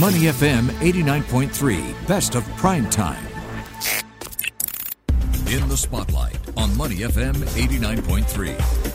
Money FM 89.3, best of prime time. In the spotlight on Money FM 89.3.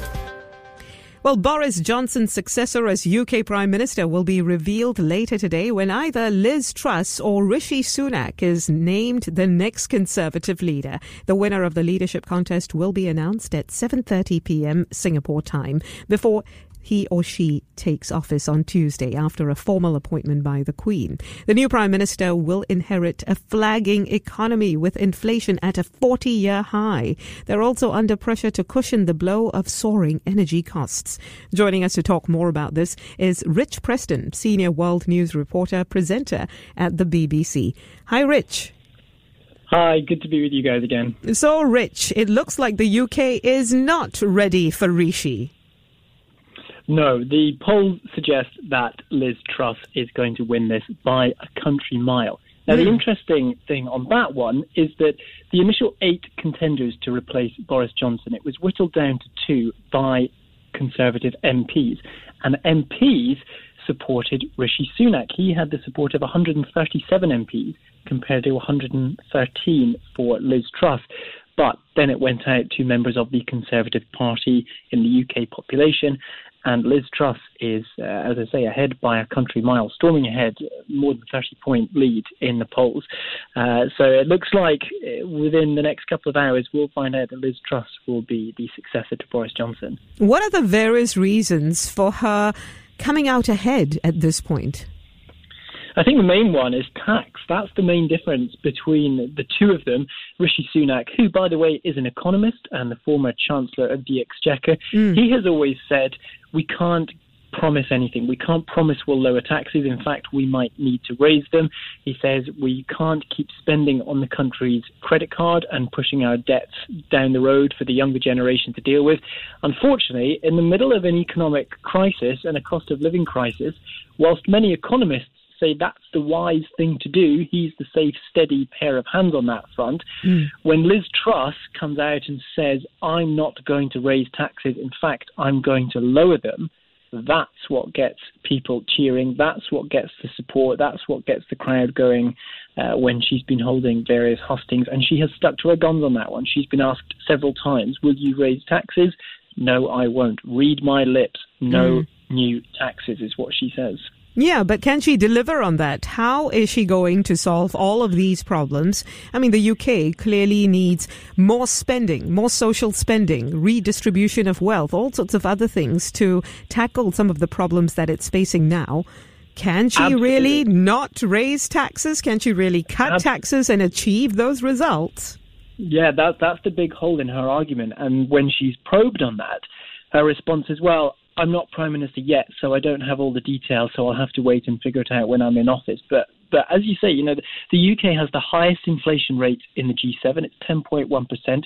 Well, Boris Johnson's successor as UK Prime Minister will be revealed later today when either Liz Truss or Rishi Sunak is named the next Conservative leader. The winner of the leadership contest will be announced at 7:30 p.m. Singapore time before he or she takes office on Tuesday after a formal appointment by the Queen. The new Prime Minister will inherit a flagging economy with inflation at a 40 year high. They're also under pressure to cushion the blow of soaring energy costs. Joining us to talk more about this is Rich Preston, senior world news reporter, presenter at the BBC. Hi, Rich. Hi, good to be with you guys again. So, Rich, it looks like the UK is not ready for Rishi. No, the polls suggest that Liz Truss is going to win this by a country mile. Now, the hmm. interesting thing on that one is that the initial eight contenders to replace Boris Johnson, it was whittled down to two by Conservative MPs. And MPs supported Rishi Sunak. He had the support of 137 MPs compared to 113 for Liz Truss. But then it went out to members of the Conservative Party in the UK population, and Liz Truss is, uh, as I say, ahead by a country mile, storming ahead, more than 30 point lead in the polls. Uh, so it looks like uh, within the next couple of hours, we'll find out that Liz Truss will be the successor to Boris Johnson. What are the various reasons for her coming out ahead at this point? I think the main one is tax. That's the main difference between the two of them. Rishi Sunak, who, by the way, is an economist and the former Chancellor of the Exchequer, mm. he has always said we can't promise anything. We can't promise we'll lower taxes. In fact, we might need to raise them. He says we can't keep spending on the country's credit card and pushing our debts down the road for the younger generation to deal with. Unfortunately, in the middle of an economic crisis and a cost of living crisis, whilst many economists say that's the wise thing to do. He's the safe, steady pair of hands on that front. Mm. When Liz Truss comes out and says, I'm not going to raise taxes, in fact, I'm going to lower them, that's what gets people cheering. That's what gets the support. That's what gets the crowd going uh, when she's been holding various hustings. And she has stuck to her guns on that one. She's been asked several times, Will you raise taxes? No, I won't. Read my lips. No mm. new taxes, is what she says. Yeah, but can she deliver on that? How is she going to solve all of these problems? I mean, the UK clearly needs more spending, more social spending, redistribution of wealth, all sorts of other things to tackle some of the problems that it's facing now. Can she Absolutely. really not raise taxes? Can she really cut taxes and achieve those results? Yeah, that, that's the big hole in her argument. And when she's probed on that, her response is, well, I'm not prime minister yet, so I don't have all the details. So I'll have to wait and figure it out when I'm in office. But but as you say, you know, the, UK has the highest inflation rate in the G7. It's 10.1 percent.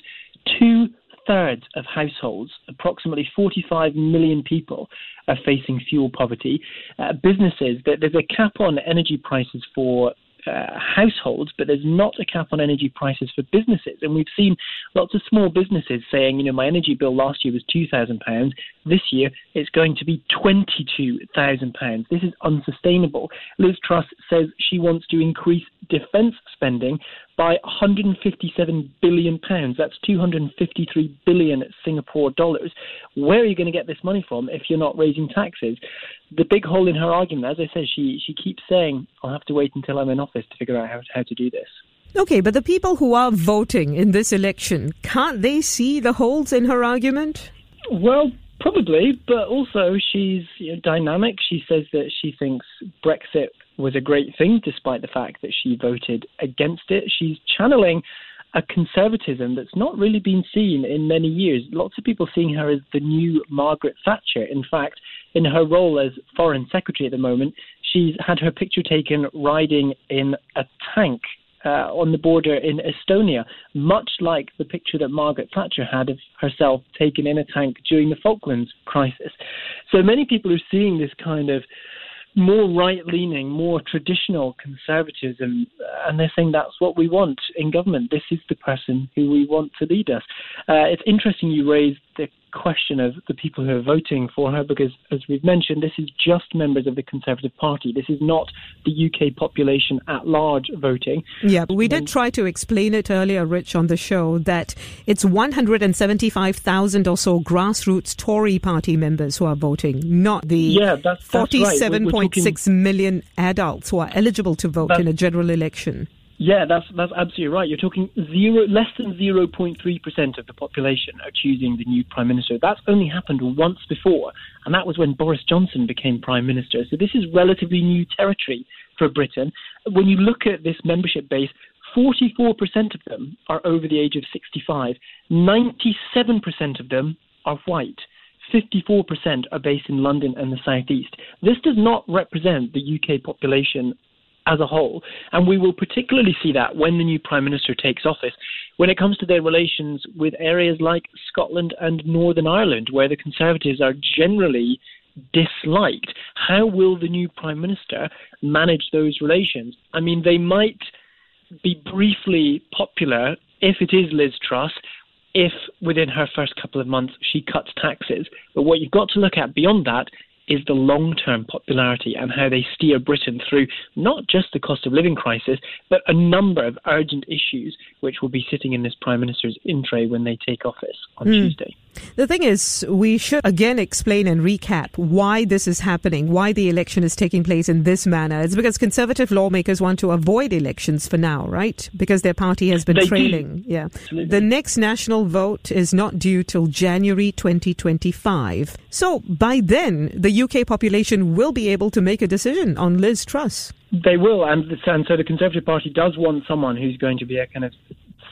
Two thirds of households, approximately 45 million people, are facing fuel poverty. Uh, businesses, there's a cap on energy prices for uh, households, but there's not a cap on energy prices for businesses. And we've seen lots of small businesses saying, you know, my energy bill last year was £2,000. This year it's going to be £22,000. This is unsustainable. Liz Truss says she wants to increase defence spending by 157 billion pounds. That's 253 billion Singapore dollars. Where are you going to get this money from if you're not raising taxes? The big hole in her argument, as I said, she she keeps saying, "I'll have to wait until I'm in office to figure out how how to do this." Okay, but the people who are voting in this election can't they see the holes in her argument? Well, Probably, but also she's you know, dynamic. She says that she thinks Brexit was a great thing, despite the fact that she voted against it. She's channeling a conservatism that's not really been seen in many years. Lots of people seeing her as the new Margaret Thatcher. In fact, in her role as Foreign Secretary at the moment, she's had her picture taken riding in a tank uh, on the border in Estonia, much like the picture that Margaret Thatcher had of herself taken in a tank during the Falklands crisis. So many people are seeing this kind of more right leaning, more traditional conservatism, and they're saying that's what we want in government. This is the person who we want to lead us. Uh, it's interesting you raised the question of the people who are voting for her because, as we've mentioned, this is just members of the Conservative Party. This is not the UK population at large voting. Yeah, we did try to explain it earlier, Rich, on the show that it's 175,000 or so grassroots Tory party members who are voting, not the yeah, that's, that's 47.6 right. million adults who are eligible to vote in a general election. Yeah, that's that's absolutely right. You're talking zero, less than 0.3 percent of the population are choosing the new prime minister. That's only happened once before, and that was when Boris Johnson became prime minister. So this is relatively new territory for Britain. When you look at this membership base, 44% of them are over the age of 65. 97% of them are white. 54% are based in London and the southeast. This does not represent the UK population as a whole. And we will particularly see that when the new Prime Minister takes office, when it comes to their relations with areas like Scotland and Northern Ireland, where the Conservatives are generally disliked. How will the new Prime Minister manage those relations? I mean, they might be briefly popular if it is Liz Truss. If within her first couple of months she cuts taxes. But what you've got to look at beyond that is the long term popularity and how they steer Britain through not just the cost of living crisis, but a number of urgent issues which will be sitting in this Prime Minister's in tray when they take office on mm. Tuesday. The thing is, we should again explain and recap why this is happening, why the election is taking place in this manner. It's because Conservative lawmakers want to avoid elections for now, right? Because their party has been they trailing. Do. Yeah. Absolutely. The next national vote is not due till January 2025. So by then, the UK population will be able to make a decision on Liz Truss. They will, and, and so the Conservative Party does want someone who's going to be a kind of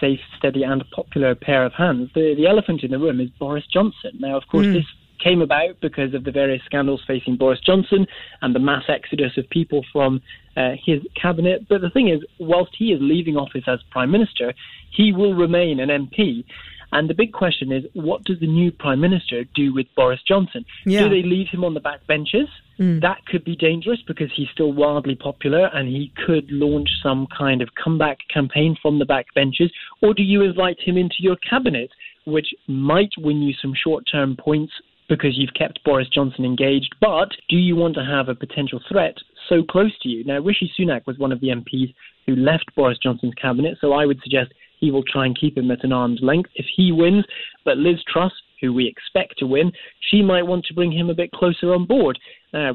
safe, steady, and popular pair of hands. The, the elephant in the room is Boris Johnson. Now, of course, mm. this came about because of the various scandals facing Boris Johnson and the mass exodus of people from uh, his cabinet. But the thing is, whilst he is leaving office as Prime Minister, he will remain an MP. And the big question is, what does the new Prime Minister do with Boris Johnson? Yeah. Do they leave him on the back benches? Mm. That could be dangerous because he's still wildly popular and he could launch some kind of comeback campaign from the back benches. Or do you invite him into your cabinet, which might win you some short term points because you've kept Boris Johnson engaged, but do you want to have a potential threat so close to you? Now, Rishi Sunak was one of the MPs who left Boris Johnson's cabinet, so I would suggest he will try and keep him at an arm's length if he wins. But Liz Truss, who we expect to win, she might want to bring him a bit closer on board. Now,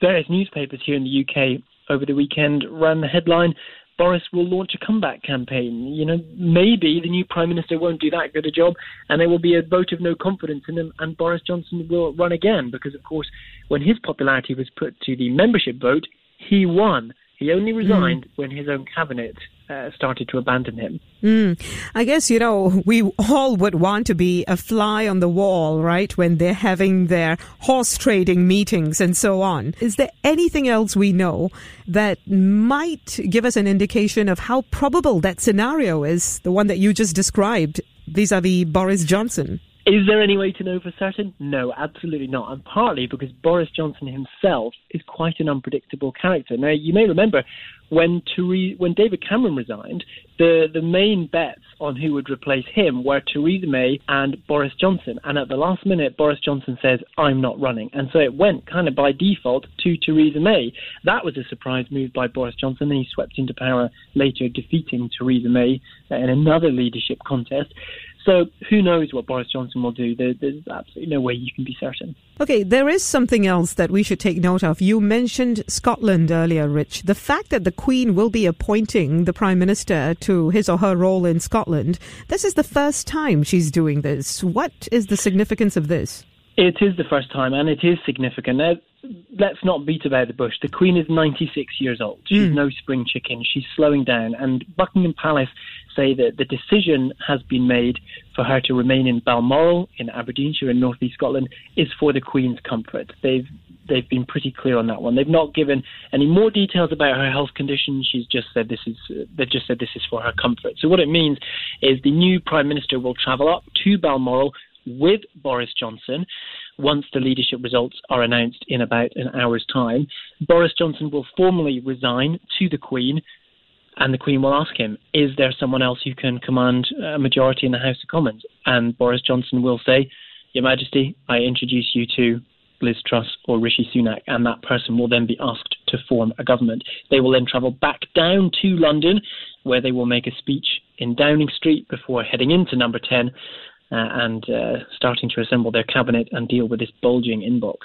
various newspapers here in the UK over the weekend ran the headline Boris will launch a comeback campaign. You know, maybe the new prime minister won't do that good a job, and there will be a vote of no confidence in him, and Boris Johnson will run again because, of course, when his popularity was put to the membership vote, he won. He only resigned mm. when his own cabinet uh, started to abandon him. Mm. I guess, you know, we all would want to be a fly on the wall, right, when they're having their horse trading meetings and so on. Is there anything else we know that might give us an indication of how probable that scenario is, the one that you just described vis a vis Boris Johnson? Is there any way to know for certain? No, absolutely not. And partly because Boris Johnson himself is quite an unpredictable character. Now, you may remember when Therese, when David Cameron resigned, the, the main bets on who would replace him were Theresa May and Boris Johnson. And at the last minute, Boris Johnson says, I'm not running. And so it went kind of by default to Theresa May. That was a surprise move by Boris Johnson, and he swept into power later, defeating Theresa May in another leadership contest. So who knows what Boris Johnson will do? There, there's absolutely no way you can be certain. Okay, there is something else that we should take note of. You mentioned Scotland earlier, Rich. The fact that the Queen will be appointing the Prime Minister to his or her role in Scotland, this is the first time she's doing this. What is the significance of this? It is the first time, and it is significant. Now, let's not beat about the bush. The Queen is 96 years old. She's mm. no spring chicken. She's slowing down. And Buckingham Palace say that the decision has been made for her to remain in Balmoral in Aberdeenshire in North East Scotland is for the Queen's comfort. They've they've been pretty clear on that one. They've not given any more details about her health condition. She's just said this is they've just said this is for her comfort. So what it means is the new prime minister will travel up to Balmoral with Boris Johnson once the leadership results are announced in about an hour's time. Boris Johnson will formally resign to the Queen, and the Queen will ask him, Is there someone else who can command a majority in the House of Commons? And Boris Johnson will say, Your Majesty, I introduce you to Liz Truss or Rishi Sunak, and that person will then be asked to form a government. They will then travel back down to London, where they will make a speech in Downing Street before heading into Number 10 uh, and uh, starting to assemble their cabinet and deal with this bulging inbox.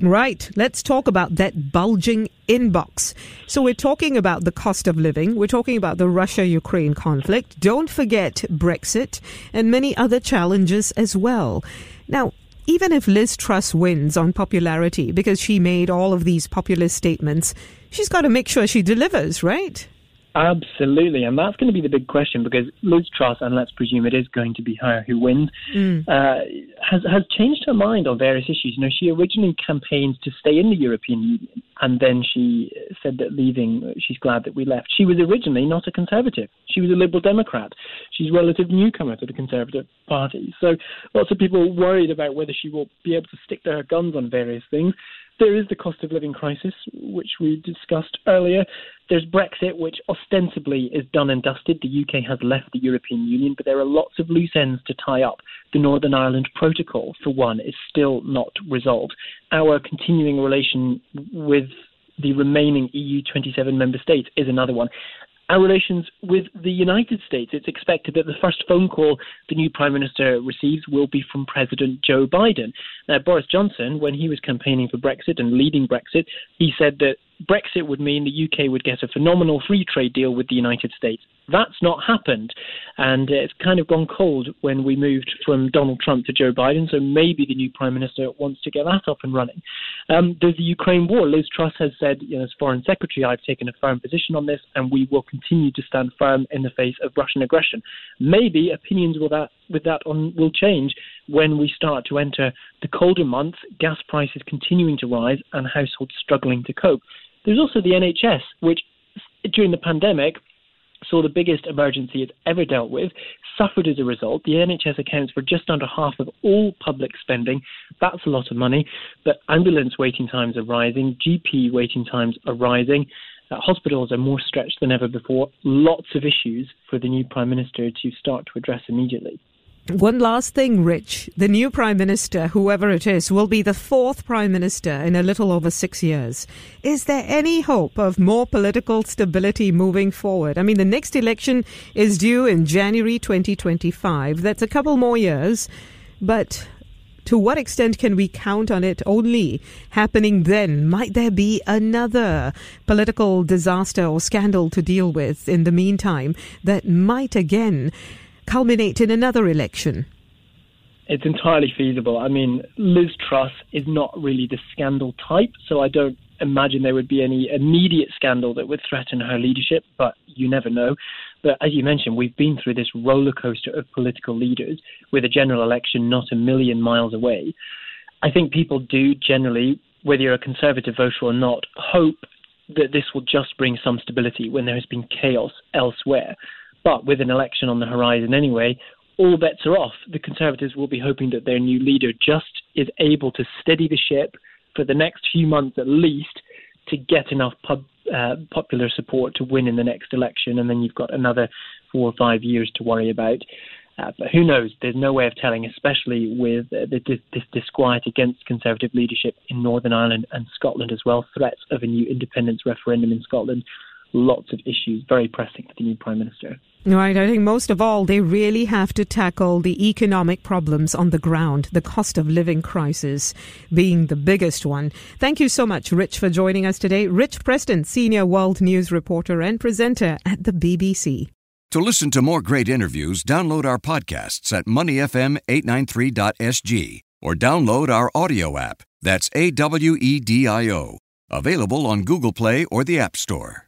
Right. Let's talk about that bulging inbox. So, we're talking about the cost of living. We're talking about the Russia Ukraine conflict. Don't forget Brexit and many other challenges as well. Now, even if Liz Truss wins on popularity because she made all of these populist statements, she's got to make sure she delivers, right? Absolutely, and that's going to be the big question because Liz Truss, and let's presume it is going to be her who wins, mm. uh, has has changed her mind on various issues. You know, she originally campaigned to stay in the European Union, and then she said that leaving, she's glad that we left. She was originally not a conservative; she was a liberal Democrat. She's a relative newcomer to the Conservative Party, so lots of people worried about whether she will be able to stick to her guns on various things. There is the cost of living crisis, which we discussed earlier. There's Brexit, which ostensibly is done and dusted. The UK has left the European Union, but there are lots of loose ends to tie up. The Northern Ireland Protocol, for one, is still not resolved. Our continuing relation with the remaining EU 27 member states is another one our relations with the United States. It's expected that the first phone call the new Prime Minister receives will be from President Joe Biden. Now, Boris Johnson, when he was campaigning for Brexit and leading Brexit, he said that Brexit would mean the UK would get a phenomenal free trade deal with the United States. That's not happened. And it's kind of gone cold when we moved from Donald Trump to Joe Biden. So maybe the new prime minister wants to get that up and running. Um, there's the Ukraine war. Liz Truss has said, you know, as foreign secretary, I've taken a firm position on this, and we will continue to stand firm in the face of Russian aggression. Maybe opinions with that with that on will change when we start to enter the colder months, gas prices continuing to rise, and households struggling to cope. There's also the NHS, which during the pandemic saw the biggest emergency it's ever dealt with, suffered as a result. The NHS accounts for just under half of all public spending. That's a lot of money. But ambulance waiting times are rising, GP waiting times are rising. Uh, hospitals are more stretched than ever before. Lots of issues for the new Prime Minister to start to address immediately. One last thing, Rich. The new Prime Minister, whoever it is, will be the fourth Prime Minister in a little over six years. Is there any hope of more political stability moving forward? I mean, the next election is due in January 2025. That's a couple more years. But to what extent can we count on it only happening then? Might there be another political disaster or scandal to deal with in the meantime that might again culminate in another election? It's entirely feasible. I mean, Liz Truss is not really the scandal type, so I don't imagine there would be any immediate scandal that would threaten her leadership, but you never know. But as you mentioned, we've been through this roller coaster of political leaders with a general election not a million miles away. I think people do generally, whether you're a conservative voter or not, hope that this will just bring some stability when there has been chaos elsewhere. But with an election on the horizon anyway, all bets are off. The Conservatives will be hoping that their new leader just is able to steady the ship for the next few months at least to get enough pub, uh, popular support to win in the next election, and then you've got another four or five years to worry about. Uh, but who knows? There's no way of telling, especially with uh, the, this disquiet against Conservative leadership in Northern Ireland and Scotland as well. Threats of a new independence referendum in Scotland lots of issues very pressing for the new Prime Minister. Right. I think most of all, they really have to tackle the economic problems on the ground, the cost of living crisis being the biggest one. Thank you so much, Rich, for joining us today. Rich Preston, senior world news reporter and presenter at the BBC. To listen to more great interviews, download our podcasts at moneyfm893.sg or download our AWEDIO app. That's A W E D I O. Available on Google Play or the App Store.